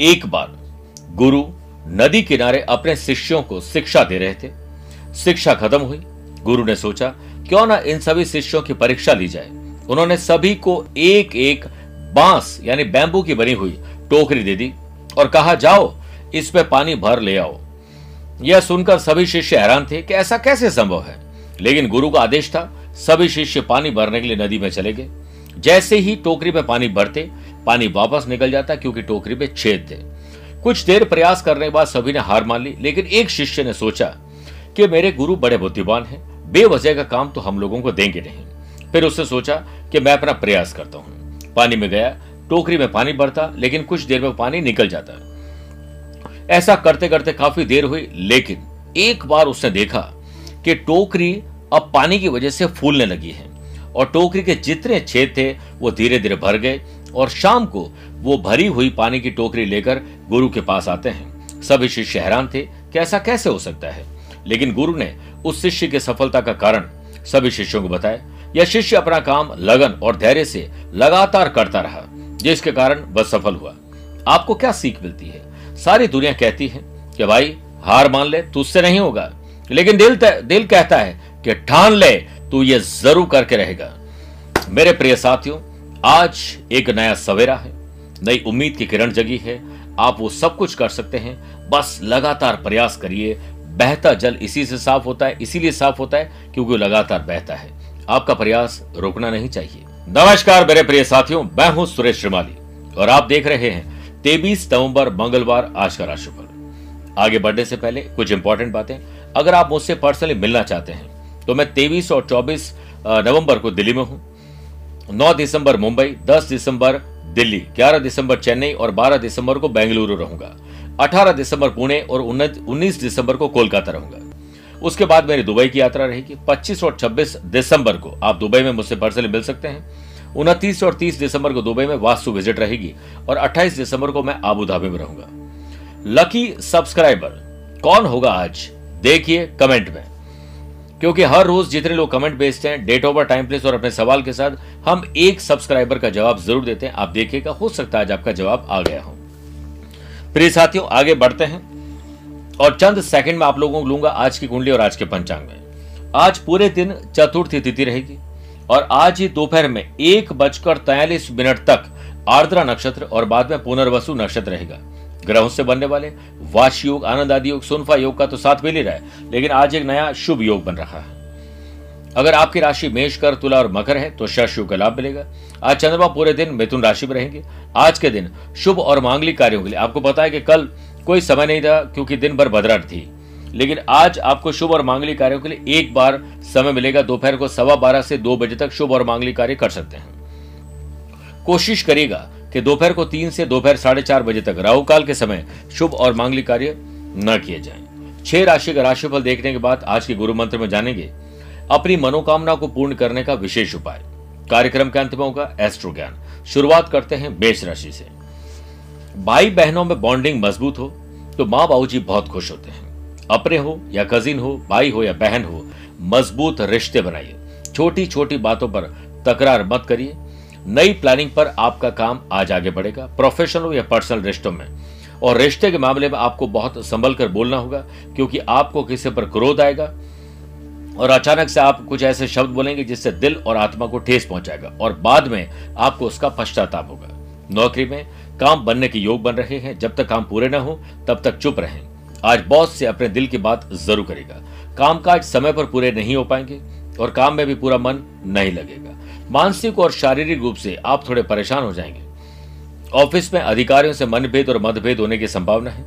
एक बार गुरु नदी किनारे अपने शिष्यों को शिक्षा दे रहे थे। शिक्षा खत्म हुई। गुरु ने सोचा, क्यों ना इन सभी शिष्यों की परीक्षा ली जाए? उन्होंने सभी को एक एक बाँस, यानी बैम्बू की बनी हुई टोकरी दे दी और कहा, जाओ, इस पे पानी भर ले आओ। यह सुनकर सभी शिष्य हैरान थे कि ऐसा कैसे संभव है। लेकिन गुरु का आदेश था, सभी शिष्य पानी भरने के लिए नदी में चले गए। जैसे ही टोकरी में पानी भरते पानी वापस निकल जाता क्योंकि टोकरी में छेद थे। कुछ देर प्रयास करने के बाद सभी ने हार मान ली, लेकिन एक शिष्य ने सोचा कि मेरे गुरु बड़े बुद्धिमान हैं, बेवजह का काम तो हम लोगों को देंगे नहीं। फिर उसने सोचा कि मैं अपना प्रयास करता हूँ। पानी में गया, टोकरी में पानी भरता, लेकिन कुछ देर में पानी निकल जाता। ऐसा करते करते काफ़ी देर हुई, लेकिन एक बार उसने देखा कि टोकरी अब पानी की वजह से फूलने लगी है, और टोकरी के जितने छेद थे, वो धीरे धीरे भर गए और शाम को वो भरी हुई पानी की टोकरी लेकर गुरु के पास आते हैं। सभी शिष्य हैरान थे कि ऐसा कैसे हो सकता है। लेकिन गुरु ने उस शिष्य की सफलता का कारण सभी शिष्यों को बताया। यह शिष्य अपना काम लगन और धैर्य से लगातार करता रहा, जिसके कारण वह सफल हुआ। आपको क्या सीख मिलती है? सारी दुनिया कहती है कि भाई, हार मान ले, तुझसे नहीं होगा। लेकिन दिल दिल कहता है कि ठान ले, तू ये ज़रूर करके रहेगा। मेरे प्रिय साथियों आज एक नया सवेरा है, नई उम्मीद की किरण जगी है। आप वो सब कुछ कर सकते हैं। बस लगातार प्रयास करिए। बहता जल इसी से साफ़ होता है, इसीलिए साफ़ होता है क्योंकि लगातार बहता है। आपका प्रयास रुकना नहीं चाहिए। नमस्कार मेरे प्रिय साथियों, मैं हूँ सुरेश श्रीमाली और आप देख रहे हैं तेईस नवंबर मंगलवार आज का राशिफल। आगे बढ़ने से पहले कुछ इंपॉर्टेंट बातें। अगर आप मुझसे पर्सनली मिलना चाहते हैं तो मैं तेईस और चौबीस नवंबर को दिल्ली में हूँ। 9 दिसंबर मुंबई 10 दिसंबर दिल्ली 11 दिसंबर चेन्नई और 12 दिसंबर को बेंगलुरु रहूँगा। 18 दिसंबर पुणे और 19 दिसंबर को कोलकाता रहूँगा। उसके बाद मेरी दुबई की यात्रा रहेगी। 25 और 26 दिसंबर को आप दुबई में मुझसे पर्सनली मिल सकते हैं। उनतीस और 30 दिसंबर को दुबई में वास्तु विज़िट रहेगी और 28 दिसंबर को मैं आबू धाबी में रहूँगा। लकी सब्सक्राइबर कौन होगा आज? देखिए कमेंट में। क्योंकि हर रोज जितने लोग कमेंट भेजते हैं डेट ऑफ़ टाइम प्लेस और अपने सवाल के साथ, हम एक सब्सक्राइबर का जवाब ज़रूर देते हैं। आप देखिएगा, हो सकता है आज आपका जवाब आ गया हो। प्रिय साथियों, आगे बढ़ते हैं। और चंद सेकंड में आप लोगों को लूँगा आज की कुंडली और आज के पंचांग में। आज पूरे दिन चतुर्थी तिथि रहेगी और आज ही दोपहर में एक बजकर तैयलीस मिनट तक आर्द्रा नक्षत्र और बाद में पुनर्वसु नक्षत्र रहेगा। ग्रहों से बनने वाले वाश योग, आनंद आदि योग, सुनफा योग का तो साथ मिल ही रहा है, लेकिन आज एक नया शुभ योग बन रहा है। अगर आपकी राशि मेष, कर, तुला और मकर है तो शश योग का लाभ मिलेगा। आज चंद्रमा पूरे दिन मिथुन राशि में रहेंगे। आज के दिन शुभ और मांगलिक कार्यों के लिए आपको पता है कि कल कोई समय नहीं था, क्योंकि दिन भर भद्राट थी। लेकिन आज आपको शुभ और मांगलिक कार्यों के लिए एक बार समय मिलेगा। दोपहर को सवा बारह से दो बजे तक शुभ और मांगलिक कार्य कर सकते हैं। कोशिश करिएगा कि दोपहर को तीन से दोपहर साढ़े चार बजे तक राहु काल के समय शुभ और मांगलिक कार्य न किए जाएँ। छह राशि का राशिफल देखने के बाद आज के गुरु मंत्र में जानेंगे, अपनी मनोकामना को पूर्ण करने का विशेष उपाय। कार्यक्रम के अंत में होगा एस्ट्रो ज्ञान। शुरुआत करते हैं मेष राशि से। भाई बहनों में बॉन्डिंग मज़बूत हो तो माँ बाबू जी बहुत खुश होते हैं। अपने हो या कजिन हो, भाई हो या बहन हो, मज़बूत रिश्ते बनाइए। छोटी छोटी बातों पर तकरार मत करिए। नई प्लानिंग पर आपका काम आज आगे बढ़ेगा प्रोफेशनल या पर्सनल रिश्तों में। और रिश्ते के मामले में आपको बहुत संभल कर बोलना होगा, क्योंकि आपको किसी पर क्रोध आएगा और अचानक से आप कुछ ऐसे शब्द बोलेंगे जिससे दिल और आत्मा को ठेस पहुंचाएगा और बाद में आपको उसका पश्चाताप होगा। नौकरी में काम बनने के योग बन रहे हैं। जब तक काम पूरे ना हो, तब तक चुप रहें। आज बॉस से अपने दिल की बात ज़रूर करेगा। कामकाज समय पर पूरे नहीं हो पाएँगे और काम में भी पूरा मन नहीं लगेगा। मानसिक और शारीरिक रूप से आप थोड़े परेशान हो जाएँगे। ऑफ़िस में अधिकारियों से मनभेद और मतभेद होने की संभावना है।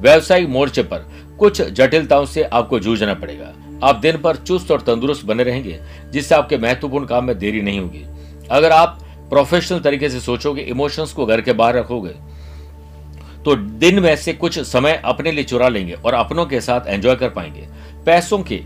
व्यवसायिक मोर्चे पर कुछ जटिलताओं से आपको जूझना पड़ेगा। आप दिन भर चुस्त और तंदुरुस्त बने रहेंगे, जिससे आपके महत्वपूर्ण काम में देरी नहीं होगी। अगर आप प्रोफेशनल तरीके से सोचोगे इमोशंस को घर के बाहर रखोगे तो दिन में से कुछ समय अपने लिए चुरा लेंगे और अपनों के साथ एंजॉय कर पाएँगे। पैसों की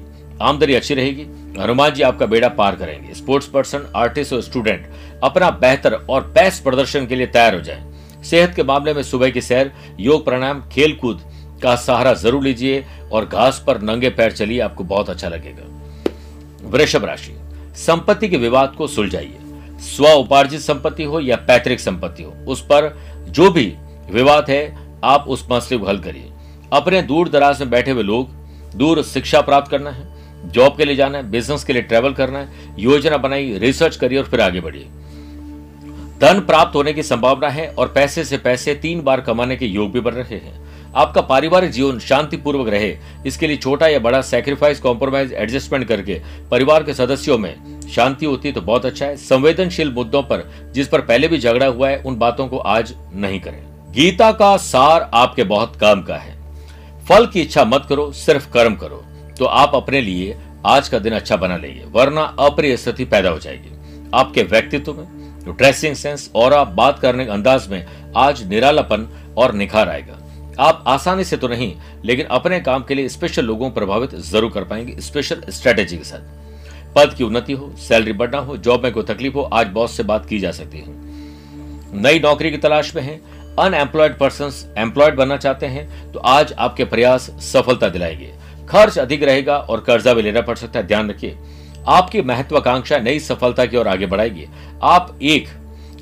आमदनी अच्छी रहेगी। हनुमान जी आपका बेड़ा पार करेंगे। स्पोर्ट्स पर्सन आर्टिस्ट और स्टूडेंट अपना बेहतर और बेस्ट प्रदर्शन के लिए तैयार हो जाए। सेहत के मामले में सुबह की सैर, योग प्राणायाम खेल कूद का सहारा ज़रूर लीजिए और घास पर नंगे पैर चलिए, आपको बहुत अच्छा लगेगा। वृषभ राशि। संपत्ति के विवाद को सुलझाइए। स्व उपार्जित संपत्ति हो या पैतृक संपत्ति हो, उस पर जो भी विवाद है, आप उस मसले को हल करिए। अपने दूर दराज में बैठे हुए लोग, दूर शिक्षा प्राप्त करना है। जॉब के लिए जाना है, बिज़नेस के लिए ट्रेवल करना है, योजना बनाई, रिसर्च करिए और फिर आगे बढ़िए। धन प्राप्त होने की संभावना है और पैसे से पैसे तीन बार कमाने के योग भी बन रहे हैं। आपका पारिवारिक जीवन शांतिपूर्वक रहे, इसके लिए छोटा या बड़ा सेक्रीफाइस कॉम्प्रोमाइज एडजस्टमेंट करके परिवार के सदस्यों में शांति होती तो बहुत अच्छा है। संवेदनशील मुद्दों पर, जिस पर पहले भी झगड़ा हुआ है, उन बातों को आज नहीं करें। गीता का सार आपके बहुत काम का है। फल की इच्छा मत करो, सिर्फ़ कर्म करो। तो आप अपने लिए आज का दिन अच्छा बना लेंगे, वरना अप्रिय स्थिति पैदा हो जाएगी। आपके व्यक्तित्व में ड्रेसिंग सेंस और आप बात करने के अंदाज में आज निरालापन और निखार आएगा। आप आसानी से तो नहीं, लेकिन अपने काम के लिए स्पेशल लोगों को प्रभावित ज़रूर कर पाएँगे स्पेशल स्ट्रेटेजी के साथ। पद की उन्नति हो सैलरी बढ़ना हो जॉब में कोई तकलीफ़ हो, आज बॉस से बात की जा सकती है। नई नौकरी की तलाश में है अनएम्प्लॉयड पर्सन एम्प्लॉयड बनना चाहते हैं तो आज आपके प्रयास सफलता दिलाएँगे। खर्च अधिक रहेगा और कर्जा भी लेना पड़ सकता है। ध्यान रखिए, आपकी महत्वाकांक्षा नई सफलता की ओर आगे बढ़ाएगी। आप एक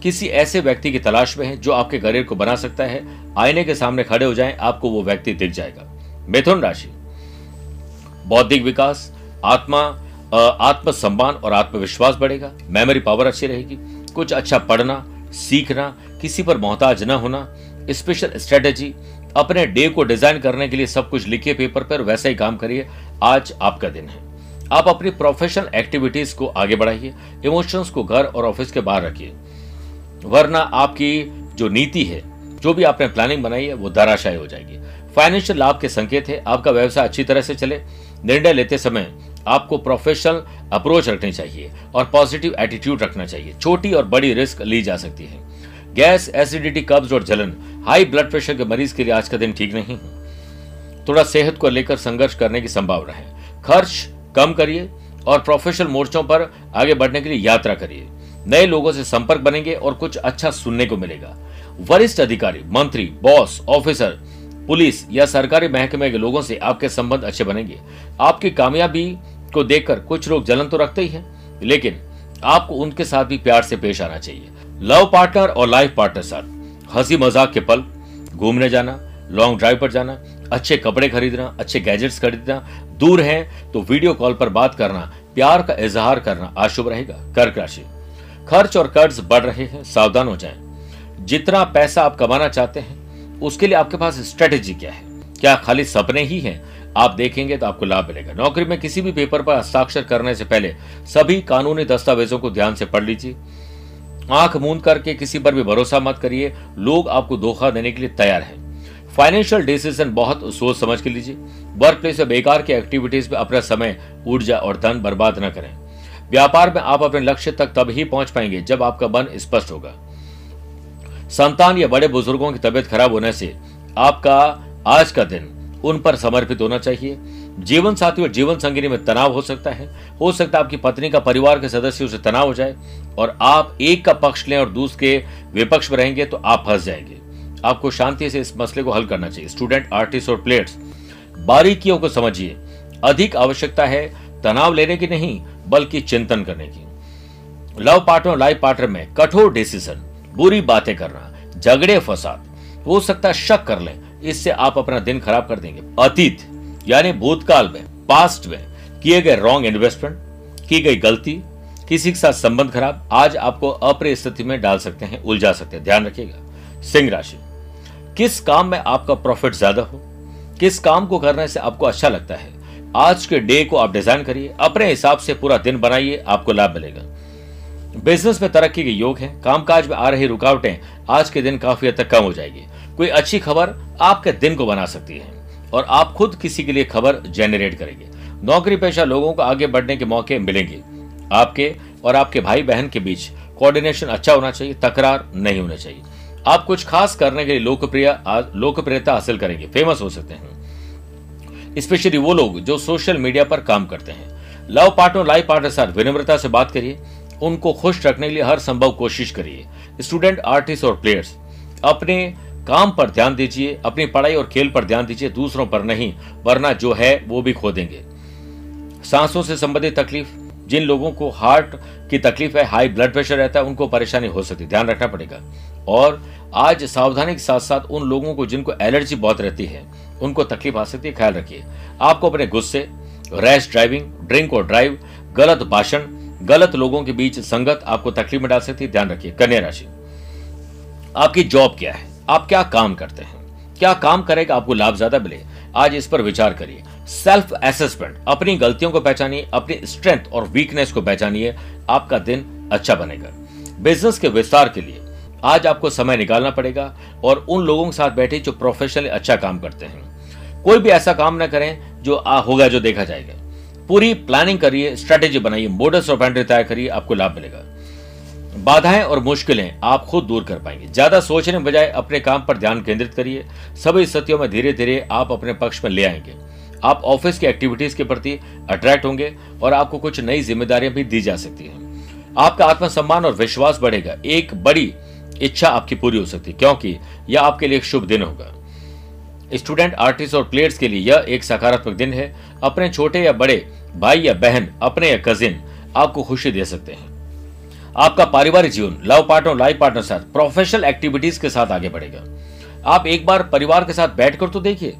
किसी ऐसे व्यक्ति की तलाश में हैं जो आपके करियर को बना सकता है, आईने के सामने खड़े हो जाएँ, आपको वो व्यक्ति दिख जाएगा। मिथुन राशि, बौद्धिक विकास, आत्मा आत्म सम्मान और आत्मविश्वास बढ़ेगा मेमोरी पावर अच्छी रहेगी। कुछ अच्छा पढ़ना, सीखना, किसी पर मोहताज न होना स्पेशल स्ट्रेटेजी अपने डे को डिज़ाइन करने के लिए सब कुछ लिखिए पेपर पर, वैसा ही काम करिए। आज आपका दिन है। आप अपनी प्रोफेशनल एक्टिविटीज़ को आगे बढ़ाइए इमोशंस को घर और ऑफ़िस के बाहर रखिए। वरना आपकी जो नीति है, जो भी आपने प्लानिंग बनाई है, वो धराशायी हो जाएगी। फाइनेंशियल लाभ के संकेत है। आपका व्यवसाय अच्छी तरह से चले। निर्णय लेते समय आपको प्रोफेशनल अप्रोच रखनी चाहिए और पॉजिटिव एटीट्यूड रखना चाहिए। छोटी और बड़ी रिस्क ली जा सकती है। गैस, एसिडिटी, कब्ज और जलन, हाई ब्लड प्रेशर के मरीज़ के लिए आज का दिन ठीक नहीं है। थोड़ा सेहत को लेकर संघर्ष करने की संभावना है। खर्च कम करिए और प्रोफेशनल मोर्चों पर आगे बढ़ने के लिए यात्रा करिए। नए लोगों से संपर्क बनेंगे और कुछ अच्छा सुनने को मिलेगा। वरिष्ठ अधिकारी, मंत्री बॉस ऑफिसर पुलिस या सरकारी महकमे के लोगों से आपके संबंध अच्छे बनेंगे। आपकी कामयाबी को देखकर कुछ लोग जलन तो रखते ही हैं, लेकिन आपको उनके साथ भी प्यार से पेश आना चाहिए। लव पार्टनर और लाइफ पार्टनर साथ। हँसी मज़ाक के पल, घूमने जाना लॉन्ग ड्राइव पर जाना, अच्छे कपड़े खरीदना, अच्छे गैजेट्स खरीदना, दूर है तो वीडियो कॉल पर बात करना, प्यार का इजहार करना अशुभ रहेगा, कर्क राशि। खर्च और कर्ज बढ़ रहे हैं, सावधान हो जाएँ। जितना पैसा आप कमाना चाहते हैं, उसके लिए आपके पास स्ट्रेटेजी क्या है? क्या खाली सपने ही हैं? आप देखेंगे तो आपको लाभ मिलेगा। नौकरी में किसी भी पेपर पर हस्ताक्षर करने से पहले सभी कानूनी दस्तावेजों को ध्यान से पढ़ लीजिए। आँख मूंद करके किसी पर भी भरोसा मत करिए। लोग आपको धोखा देने के लिए तैयार हैं। फाइनेंशियल डिसीज़न बहुत सोच समझ के लीजिए। वर्क प्लेस में बेकार की एक्टिविटीज़ में अपना समय, ऊर्जा और धन बर्बाद न करें। व्यापार में आप अपने लक्ष्य तक तब ही पहुँच पाएँगे जब आपका मन स्पष्ट होगा। संतान या बड़े बुज़ुर्गों की तबियत खराब होने से आपका आज का दिन उन पर समर्पित होना चाहिए। जीवन साथी और जीवन संगिनी में तनाव हो सकता है। हो सकता है आपकी पत्नी का परिवार के सदस्यों से तनाव हो जाए और आप एक का पक्ष लें और दूसरे के विपक्ष में रहेंगे तो आप फंस जाएँगे। आपको शांति से इस मसले को हल करना चाहिए। स्टूडेंट आर्टिस्ट और प्लेयर्स बारीकियों को समझिए। अधिक आवश्यकता है तनाव लेने की नहीं, बल्कि चिंतन करने की। लव पार्टनर लाइफ पार्टनर में कठोर डिसीज़न बुरी बातें करना, झगड़े, फसाद, हो सकता है शक कर लें। इससे आप अपना दिन खराब कर देंगे। अतीत। यानी भूतकाल में पास्ट में, किए गए रॉन्ग इन्वेस्टमेंट की गई गलती, किसी के साथ संबंध खराब, आज आपको अप्रिय स्थिति में डाल सकते हैं, उलझा सकते हैं। ध्यान रखिएगा। सिंह राशि। किस काम में आपका प्रॉफिट ज़्यादा हो? किस काम को करने से आपको अच्छा लगता है? आज के डे को आप डिज़ाइन करिए, अपने हिसाब से पूरा दिन बनाइए, आपको लाभ मिलेगा। बिज़नेस में तरक्की के योग है, कामकाज में आ रही रुकावटें, आज के दिन काफ़ी हद तक कम हो जाएगी। कोई अच्छी खबर आपके दिन को बना सकती है। और आप खुद किसी के लिए खबर जेनरेट करेंगे। नौकरी पेशा लोगों को आगे बढ़ने के मौके मिलेंगे। आपके और आपके भाई बहन के बीच कोऑर्डिनेशन अच्छा होना चाहिए, तकरार नहीं होना चाहिए। आप कुछ खास करने के लिए लोकप्रिय लोकप्रियता हासिल करेंगे फ़ेमस हो सकते हैं। स्पेशली वो लोग जो सोशल मीडिया पर काम करते हैं। लव पार्टनर लाइफ पार्टनर साथ विनम्रता से बात करिए। उनको खुश रखने के लिए हर संभव कोशिश करिए। स्टूडेंट आर्टिस्ट और प्लेयर्स अपने काम पर ध्यान दीजिए, अपनी पढ़ाई और खेल पर ध्यान दीजिए, दूसरों पर नहीं, वरना जो है, वो भी खो देंगे। सांसों से संबंधित तकलीफ़, जिन लोगों को हार्ट की तकलीफ़ है, हाई ब्लड प्रेशर रहता है, उनको परेशानी हो सकती है, ध्यान रखना पड़ेगा। और आज सावधानी के साथ साथ उन लोगों को जिनको एलर्जी बहुत रहती है, उनको तकलीफ़ आ सकती है, ख्याल रखिए। आपको अपने गुस्से, रैश ड्राइविंग, ड्रिंक और ड्राइव, गलत भाषण, गलत लोगों के बीच संगत आपको तकलीफ़ में डाल सकती है, ध्यान रखिए, कन्या राशि। आपकी जॉब क्या है? आप क्या काम करते हैं? क्या काम करेगा आपको लाभ ज़्यादा मिले? आज इस पर विचार करिए। सेल्फ असेसमेंट अपनी गलतियों को पहचानिए अपनी स्ट्रेंथ और वीकनेस को पहचानिए आपका दिन अच्छा बनेगा। बिज़नेस के विस्तार के लिए आज आपको समय निकालना पड़ेगा और उन लोगों के साथ बैठे जो प्रोफेशनली अच्छा काम करते हैं। कोई भी ऐसा काम ना करें जो आ, होगा जो देखा जाएगा। पूरी प्लानिंग करिए स्ट्रेटेजी बनाइए मोडस ऑफ़ एंट्री तय करिए आपको लाभ मिलेगा। बाधाएँ और मुश्किलें आप खुद दूर कर पाएँगे। ज़्यादा सोचने बजाय अपने काम पर ध्यान केंद्रित करिए। सभी स्थितियों में धीरे धीरे आप अपने पक्ष में ले आएँगे। आप ऑफ़िस की एक्टिविटीज़ के प्रति अट्रैक्ट होंगे और आपको कुछ नई जिम्मेदारियाँ भी दी जा सकती हैं। आपका आत्मसम्मान और विश्वास बढ़ेगा। एक बड़ी इच्छा आपकी पूरी हो सकती है। क्योंकि यह आपके लिए शुभ दिन होगा। स्टूडेंट, आर्टिस्ट और प्लेयर्स के लिए यह एक सकारात्मक दिन है। अपने छोटे या बड़े भाई या बहन, अपने या कजिन आपको खुशी दे सकते हैं। आपका पारिवारिक जीवन लव पार्टनर लाइफ पार्टनर साथ प्रोफेशनल एक्टिविटीज़ के साथ आगे बढ़ेगा। आप एक बार परिवार के साथ बैठकर तो देखिए।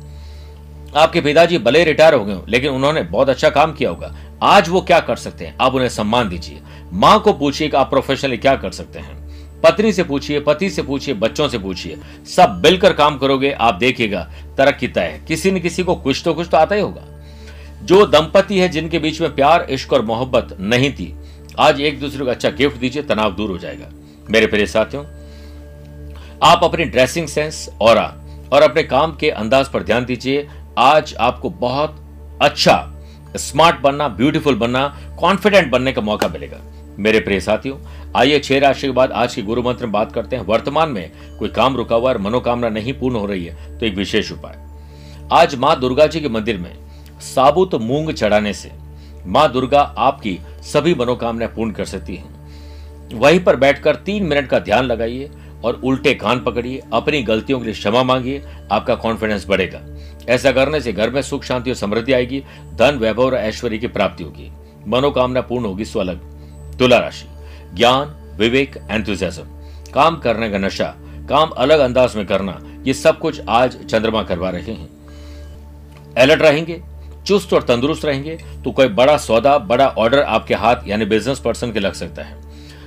आपके पिताजी भले रिटायर हो गए लेकिन उन्होंने बहुत अच्छा काम किया होगा। आज वो क्या कर सकते हैं? आप उन्हें सम्मान दीजिए। माँ को पूछिए कि आप प्रोफेशनली क्या कर सकते हैं। पत्नी से पूछिए, पति से पूछिए, बच्चों से पूछिए। सब मिलकर काम करोगे, आप देखिएगा, तरक्की तय है। किसी न किसी को कुछ तो कुछ तो आता ही होगा। जो दंपति है, जिनके बीच में प्यार, इश्क और मोहब्बत नहीं थी आज एक दूसरे को अच्छा गिफ्ट दीजिए, तनाव दूर हो जाएगा। मेरे प्रिय साथियों, आप अपनी ड्रेसिंग सेंस और और अपने काम के अंदाज पर ध्यान दीजिए। आज आपको बहुत अच्छा स्मार्ट बनना ब्यूटीफुल बनना कॉन्फिडेंट बनने का मौका मिलेगा। मेरे प्रिय साथियों, आइए छह राशि के बाद आज के गुरु मंत्र में बात करते हैं। वर्तमान में कोई काम रुका हुआ और मनोकामना नहीं पूर्ण हो रही है तो एक विशेष उपाय। आज माँ दुर्गा जी के मंदिर में साबुत मूंग चढ़ाने से माँ दुर्गा आपकी सभी मनोकामनाएँ पूर्ण कर सकती हैं। वहीं पर बैठकर तीन मिनट का ध्यान लगाइए और उल्टे कान पकड़िए, अपनी गलतियों के लिए क्षमा मांगिए, आपका कॉन्फिडेंस बढ़ेगा। ऐसा करने से घर में सुख, शांति और समृद्धि आएगी, धन, वैभव और ऐश्वर्य की प्राप्ति होगी। मनोकामना पूर्ण होगी सो अलग तुला राशि। ज्ञान, विवेक एंथुजियाज्म काम करने का नशा, काम अलग अंदाज में करना, ये सब कुछ आज चंद्रमा करवा रहे हैं। अलर्ट रहेंगे। चुस्त और तंदुरुस्त रहेंगे तो कोई बड़ा सौदा, बड़ा ऑर्डर आपके हाथ, यानी बिज़नेस पर्सन के लग सकता है।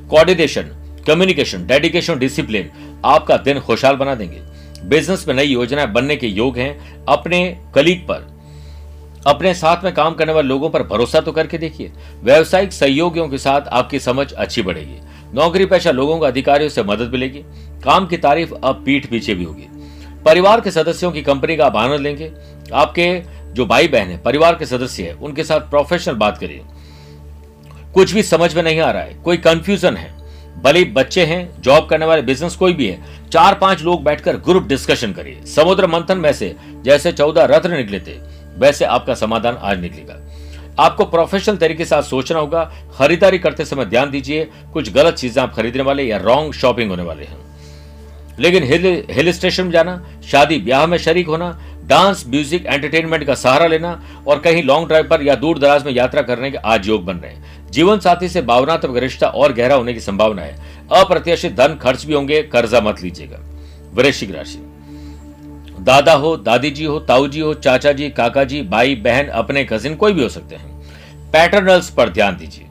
कोऑर्डिनेशन कम्युनिकेशन डेडिकेशन डिसिप्लिन आपका दिन खुशहाल बना देंगे। बिज़नेस में नई योजनाएँ बनने के योग हैं। अपने कलीग पर, अपने साथ में काम करने वाले लोगों पर भरोसा तो करके देखिए। व्यवसायिक सहयोगियों के साथ आपकी समझ अच्छी बढ़ेगी। नौकरी पेशा लोगों को अधिकारियों से मदद मिलेगी। काम की तारीफ़ अब पीठ पीछे भी होगी। परिवार के सदस्यों की कंपनी का आप आनंद लेंगे। आपके जो भाई बहन है, परिवार के सदस्य है, उनके साथ प्रोफेशनल बात करिए। कुछ भी समझ में नहीं आ रहा है, कोई कंफ्यूजन है। भले बच्चे हैं जॉब करने वाले बिज़नेस कोई भी है चार पाँच लोग बैठकर ग्रुप डिस्कशन करिए। समुद्र मंथन में से जैसे चौदह रत्न निकले थे, वैसे आपका समाधान आज निकलेगा। आपको प्रोफेशनल तरीके से सोचना होगा, खरीदारी करते समय ध्यान दीजिए, कुछ गलत चीज़ें आप खरीदने वाले या रॉन्ग शॉपिंग होने वाले हैं। लेकिन हिल हिल स्टेशन में जाना, शादी, ब्याह में शरीक होना डांस, म्यूज़िक, एंटरटेनमेंट का सहारा लेना और कहीं लॉन्ग ड्राइव पर या दूर दराज में यात्रा करने के आज योग बन रहे हैं। जीवन साथी से भावनात्मक रिश्ता और गहरा होने की संभावना है। अप्रत्याशित धन खर्च भी होंगे, कर्जा मत लीजिएगा। वृश्चिक राशि। दादा हो दादी जी हो ताऊ जी हो चाचा जी काका जी भाई, बहन, अपने कजिन कोई भी हो सकते हैं। पैटर्नल्स पर ध्यान दीजिए।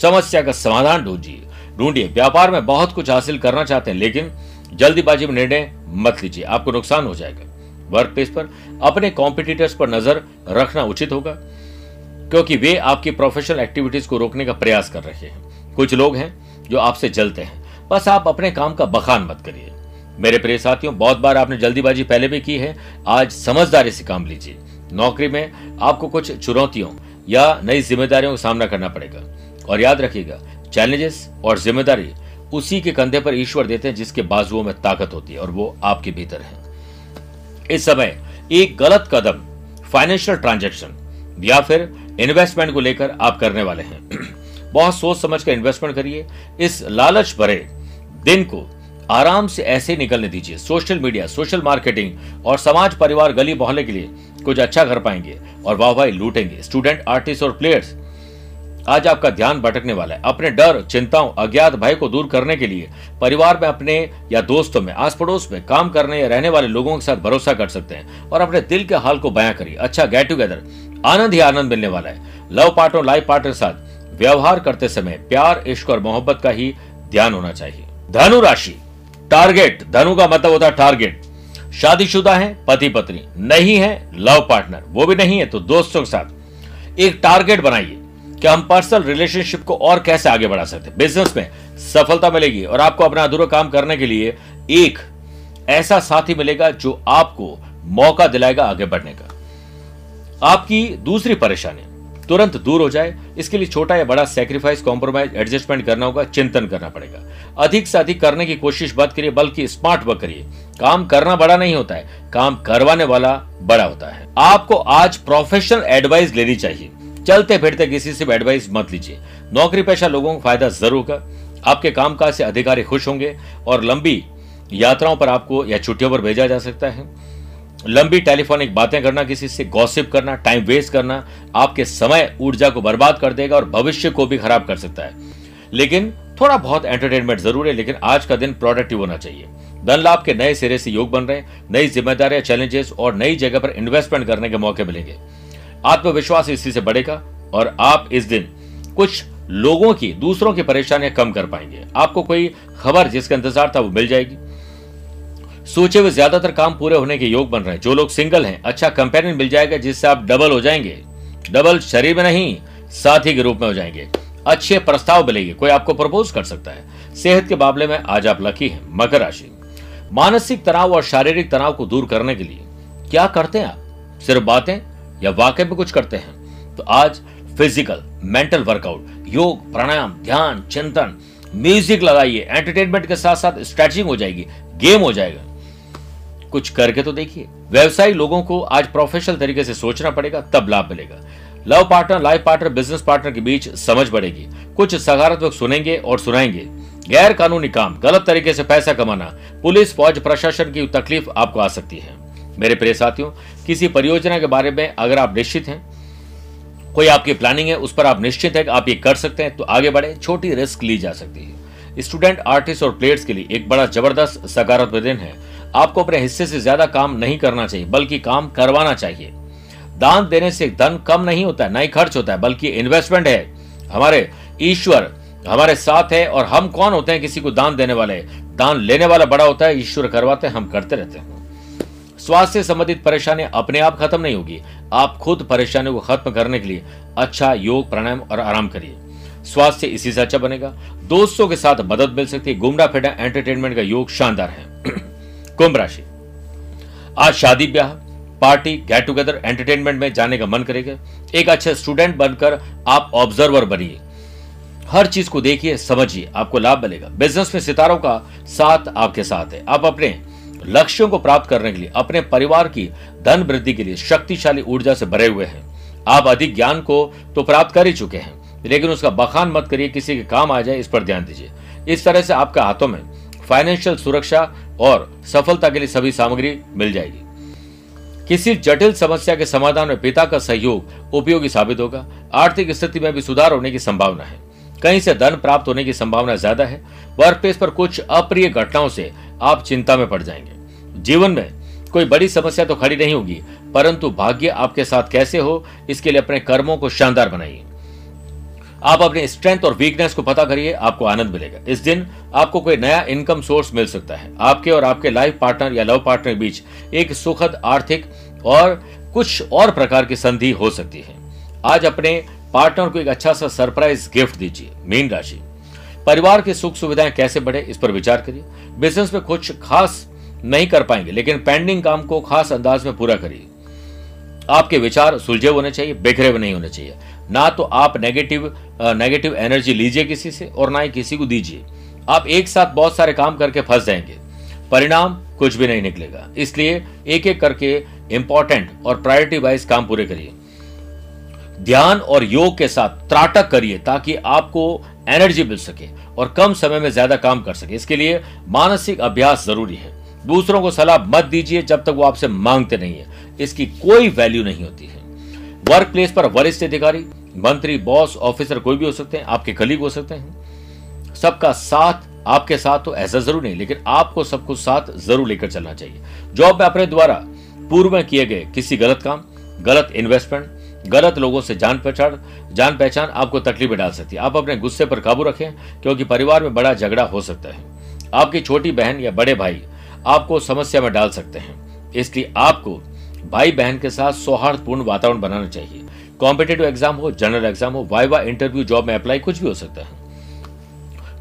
समस्या का समाधान ढूंढिए। ढूंढिए। व्यापार में बहुत कुछ हासिल करना चाहते हैं, लेकिन जल्दीबाजी में निर्णय मत लीजिए। आपको नुकसान हो जाएगा। वर्क प्लेस पर अपने कॉम्पिटिटर्स पर नज़र रखना उचित होगा, क्योंकि वे आपकी प्रोफेशनल एक्टिविटीज़ को रोकने का प्रयास कर रहे हैं। कुछ लोग हैं जो आपसे जलते हैं। बस आप अपने काम का बखान मत करिए। मेरे प्रिय साथियों, बहुत बार आपने जल्दीबाजी पहले भी की है। आज समझदारी से काम लीजिए। नौकरी में आपको कुछ चुनौतियों या नई जिम्मेदारियों का सामना करना पड़ेगा। और याद रखिएगा चैलेंजेस और ज़िम्मेदारी उसी के कंधे पर ईश्वर देते हैं जिसके बाजुओं में ताकत होती है और वो आपके भीतर है। इस समय एक गलत कदम फाइनेंशियल ट्रांजेक्शन या फिर इन्वेस्टमेंट को लेकर आप करने वाले हैं। बहुत सोच समझ कर इन्वेस्टमेंट करिए। इस लालच भरे दिन को आराम से ऐसे निकलने दीजिए। सोशल मीडिया सोशल मार्केटिंग और समाज, परिवार, गली मोहल्ले के लिए कुछ अच्छा कर पाएँगे और वाह भाई लूटेंगे। स्टूडेंट आर्टिस्ट और प्लेयर्स आज आपका ध्यान भटकने वाला है। अपने डर, चिंताओं, अज्ञात भय को दूर करने के लिए परिवार में अपने या दोस्तों में आस पड़ोस में काम करने या रहने वाले लोगों के साथ भरोसा कर सकते हैं और अपने दिल के हाल को बयां करिए। अच्छा गेट टुगेदर आनंद ही आनंद मिलने वाला है। लव पार्टनर लाइफ पार्टनर साथ व्यवहार करते समय प्यार, इश्क और मोहब्बत का ही ध्यान होना चाहिए। धनु राशि। टारगेट धनु का मतलब होता है टारगेट शादीशुदा है पति पत्नी नहीं है लव पार्टनर वो भी नहीं है तो दोस्तों के साथ एक टारगेट बनाइए। कि हम पर्सनल रिलेशनशिप को और कैसे आगे बढ़ा सकते हैं? बिज़नेस में सफलता मिलेगी और आपको अपना अधूरा काम करने के लिए एक ऐसा साथी मिलेगा जो आपको मौका दिलाएगा आगे बढ़ने का। आपकी दूसरी परेशानी, तुरंत दूर हो जाए। इसके लिए छोटा या बड़ा सेक्रीफाइस कॉम्प्रोमाइज एडजस्टमेंट करना होगा, चिंतन करना पड़ेगा। अधिक से अधिक करने की कोशिश मत करिए, बल्कि स्मार्ट वर्क करिए। काम करना बड़ा नहीं होता है, काम करवाने वाला बड़ा होता है। आपको आज प्रोफेशनल एडवाइस लेनी चाहिए। चलते फिरते किसी से एडवाइस मत लीजिए। नौकरी पेशा लोगों को फ़ायदा ज़रूर होगा। आपके कामकाज से अधिकारी खुश होंगे और लंबी यात्राओं पर आपको या छुट्टियों पर भेजा जा सकता है। लंबी टेलीफोनिक बातें करना, किसी से गॉसिप करना टाइम वेस्ट करना, आपके समय ऊर्जा को बर्बाद कर देगा और भविष्य को भी खराब कर सकता है। लेकिन थोड़ा बहुत एंटरटेनमेंट ज़रूर है, लेकिन आज का दिन प्रोडक्टिव होना चाहिए। धन लाभ के नए सिरे से योग बन रहे हैं, नई जिम्मेदारियाँ चैलेंजेस और नई जगह पर इन्वेस्टमेंट करने के मौके मिलेंगे। आत्मविश्वास इसी से बढ़ेगा और आप इस दिन कुछ लोगों की, दूसरों की परेशानियाँ कम कर पाएँगे। आपको कोई खबर जिसका इंतज़ार था, वो मिल जाएगी। सोचे हुए ज़्यादातर काम पूरे होने के योग बन रहे हैं। जो लोग सिंगल हैं अच्छा कंपेनियन मिल जाएगा, जिससे आप डबल हो जाएँगे। डबल शरीर में नहीं, साथी के रूप में हो जाएँगे। अच्छे प्रस्ताव मिलेंगे। कोई आपको प्रपोज कर सकता है। सेहत के मामले में आज आप लकी हैं, मकर राशि। मानसिक तनाव और शारीरिक तनाव को दूर करने के लिए क्या करते हैं आप? सिर्फ़ बातें? या वाकई में कुछ करते हैं तो आज फ़िज़िकल मेंटल वर्कआउट योग, प्राणायाम, ध्यान, चिंतन म्यूज़िक लगाइए एंटरटेनमेंट के साथ साथ स्ट्रेचिंग हो जाएगी गेम हो जाएगा। कुछ करके तो देखिए, व्यवसायी लोगों को आज प्रोफेशनल तरीके से सोचना पड़ेगा, तब लाभ मिलेगा। Love partner life partner business partner के बीच समझ बढ़ेगी। कुछ सकारात्मक सुनेंगे और सुनाएँगे। गैर कानूनी काम, गलत तरीके से पैसा कमाना, पुलिस, फौज, प्रशासन की तकलीफ़ आपको आ सकती है। मेरे प्रिय साथियों, किसी परियोजना के बारे में अगर आप निश्चित हैं, कोई आपकी प्लानिंग है, उस पर आप निश्चित है कि आप ये कर सकते हैं तो आगे बढ़े, छोटी रिस्क ली जा सकती है। स्टूडेंट आर्टिस्ट और प्लेयर्स के लिए एक बड़ा ज़बरदस्त सकारात्मक दिन है। आपको अपने हिस्से से ज़्यादा काम नहीं करना चाहिए, बल्कि काम करवाना चाहिए। दान देने से धन कम नहीं होता है, ना ही खर्च होता है, बल्कि इन्वेस्टमेंट है। हमारे ईश्वर, हमारे साथ है और हम कौन होते हैं किसी को दान देने वाले? दान लेने वाला बड़ा होता है, ईश्वर करवाते हैं, हम करते रहते हैं। स्वास्थ्य से संबंधित परेशानी अपने आप खत्म नहीं होगी। आप खुद परेशानियों को खत्म करने के लिए अच्छा योग, प्राणायाम और आराम करिए। स्वास्थ्य इसी से अच्छा बनेगा। दोस्तों के साथ मदद मिल सकती है। गुमरा फेडा एंटरटेनमेंट का योग शानदार है। कुंभ राशि। आज शादी ब्याह, पार्टी, गेट टुगेदर, एंटरटेनमेंट में जाने का मन करेगा। एक अच्छे स्टूडेंट बनकर आप ऑब्जर्वर बनिए। हर चीज़ को देखिए, समझिए, आपको लाभ मिलेगा। बिज़नेस में सितारों का साथ आपके साथ है। आप अपने लक्ष्यों को प्राप्त करने के लिए, अपने परिवार की धन वृद्धि के लिए शक्तिशाली ऊर्जा से भरे हुए हैं। आप अधिक ज्ञान को तो प्राप्त कर ही चुके हैं, लेकिन उसका बखान मत करिए, किसी के काम आ जाए, इस पर ध्यान दीजिए। इस तरह से आपके हाथों में फाइनेंशियल सुरक्षा और सफलता के लिए सभी सामग्री मिल जाएगी। किसी जटिल समस्या के समाधान में पिता का सहयोग उपयोगी साबित होगा। आर्थिक स्थिति में भी सुधार होने की संभावना है। कहीं से धन प्राप्त होने की संभावना ज़्यादा है। वर्क प्लेस पर कुछ अप्रिय घटनाओं से आप चिंता में पड़ जाएँगे। जीवन में कोई बड़ी समस्या तो खड़ी नहीं होगी, परंतु भाग्य आपके साथ कैसे हो, इसके लिए अपने कर्मों को शानदार बनाइए। आप अपने स्ट्रेंथ और वीकनेस को पता करिए, आपको आनंद मिलेगा। इस दिन आपको कोई नया इनकम सोर्स मिल सकता है। आपके और आपके लाइफ पार्टनर या लव पार्टनर के बीच एक सुखद आर्थिक और कुछ और प्रकार की संधि हो सकती है। आज अपने पार्टनर को एक अच्छा सा सरप्राइज़ गिफ्ट दीजिए, मीन राशि। परिवार की सुख सुविधाएँ कैसे बढ़े, इस पर विचार करिए। बिज़नेस में कुछ खास नहीं कर पाएँगे, लेकिन पेंडिंग काम को खास अंदाज में पूरा करिए। आपके विचार सुलझे होने चाहिए, बिखरे हुए नहीं होने चाहिए। ना तो आप नेगेटिव नेगेटिव एनर्जी लीजिए किसी से, और ना ही किसी को दीजिए। आप एक साथ बहुत सारे काम करके फंस जाएँगे। परिणाम कुछ भी नहीं निकलेगा। इसलिए एक एक करके इंपॉर्टेंट और प्रायोरिटी वाइज काम पूरे करिए। ध्यान और योग के साथ त्राटक करिए ताकि आपको एनर्जी मिल सके और कम समय में ज़्यादा काम कर सके। इसके लिए मानसिक अभ्यास ज़रूरी है। दूसरों को सलाह मत दीजिए जब तक वो आपसे मांगते नहीं है। इसकी कोई वैल्यू नहीं होती है। वर्क प्लेस पर वरिष्ठ अधिकारी, मंत्री बॉस ऑफिसर कोई भी हो सकते हैं, आपके कलीग हो सकते हैं। सबका साथ आपके साथ तो ऐसा ज़रूर नहीं, लेकिन आपको सब कुछ साथ ज़रूर लेकर चलना चाहिए। जॉब में अपने द्वारा पूर्व में किए गए किसी गलत काम, गलत इन्वेस्टमेंट गलत लोगों से जान पहचान जान पहचान आपको तकलीफ़ में डाल सकती है। आप अपने गुस्से पर काबू रखें, क्योंकि परिवार में बड़ा झगड़ा हो सकता है। आपकी छोटी बहन या बड़े भाई आपको समस्या में डाल सकते हैं। इसलिए आपको भाई बहन के साथ सौहार्दपूर्ण वातावरण बनाना चाहिए। कॉम्पिटेटिव एग्ज़ाम हो, जनरल एग्ज़ाम हो, वाइवा इंटरव्यू, जॉब में अप्लाई कुछ भी हो सकता है।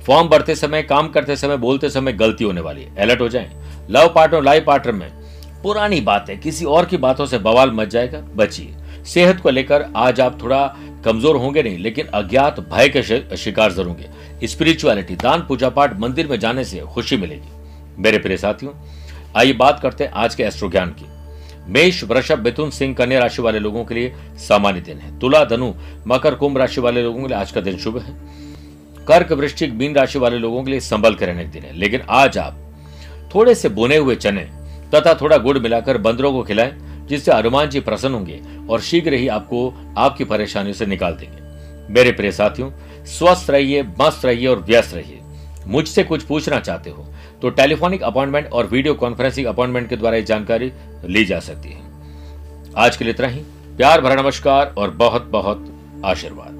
फॉर्म भरते समय, काम करते समय, बोलते समय गलती होने वाली है। अलर्ट हो जाए। लव पार्टनर, लाइफ पार्टनर में पुरानी बातें, किसी और की बातों से बवाल मच जाएगा, बचिए। सेहत को लेकर आज आप थोड़ा कमज़ोर होंगे नहीं, लेकिन अज्ञात भय के शिकार ज़रूर होंगे। स्पिरिचुअलिटी दान, पूजा पाठ, मंदिर में जाने से खुशी मिलेगी। मेरे प्रिय साथियों, आइए बात करते हैं आज के एस्ट्रो ज्ञान की। मेष, वृषभ, मिथुन, सिंह, कन्या राशि वाले लोगों के लिए सामान्य दिन है। तुला, धनु, मकर, कुंभ राशि वाले लोगों के लिए आज का दिन शुभ है। कर्क, वृश्चिक, मीन राशि वाले लोगों के लिए संभल के रहने दिन है। लेकिन आज आप थोड़े से बुने हुए चने तथा थोड़ा गुड़ मिलाकर बंदरों को खिलाएँ। जिससे हनुमान जी प्रसन्न होंगे और शीघ्र ही आपको आपकी परेशानियों से निकाल देंगे। मेरे प्रिय साथियों, स्वस्थ रहिए, मस्त रहिए और व्यस्त रहिए। मुझसे कुछ पूछना चाहते हो तो टेलीफोनिक अपॉइंटमेंट और वीडियो कॉन्फ्रेंसिंग अपॉइंटमेंट के द्वारा ये जानकारी ली जा सकती है। आज के लिए इतना ही। प्यार भरा नमस्कार और बहुत बहुत आशीर्वाद।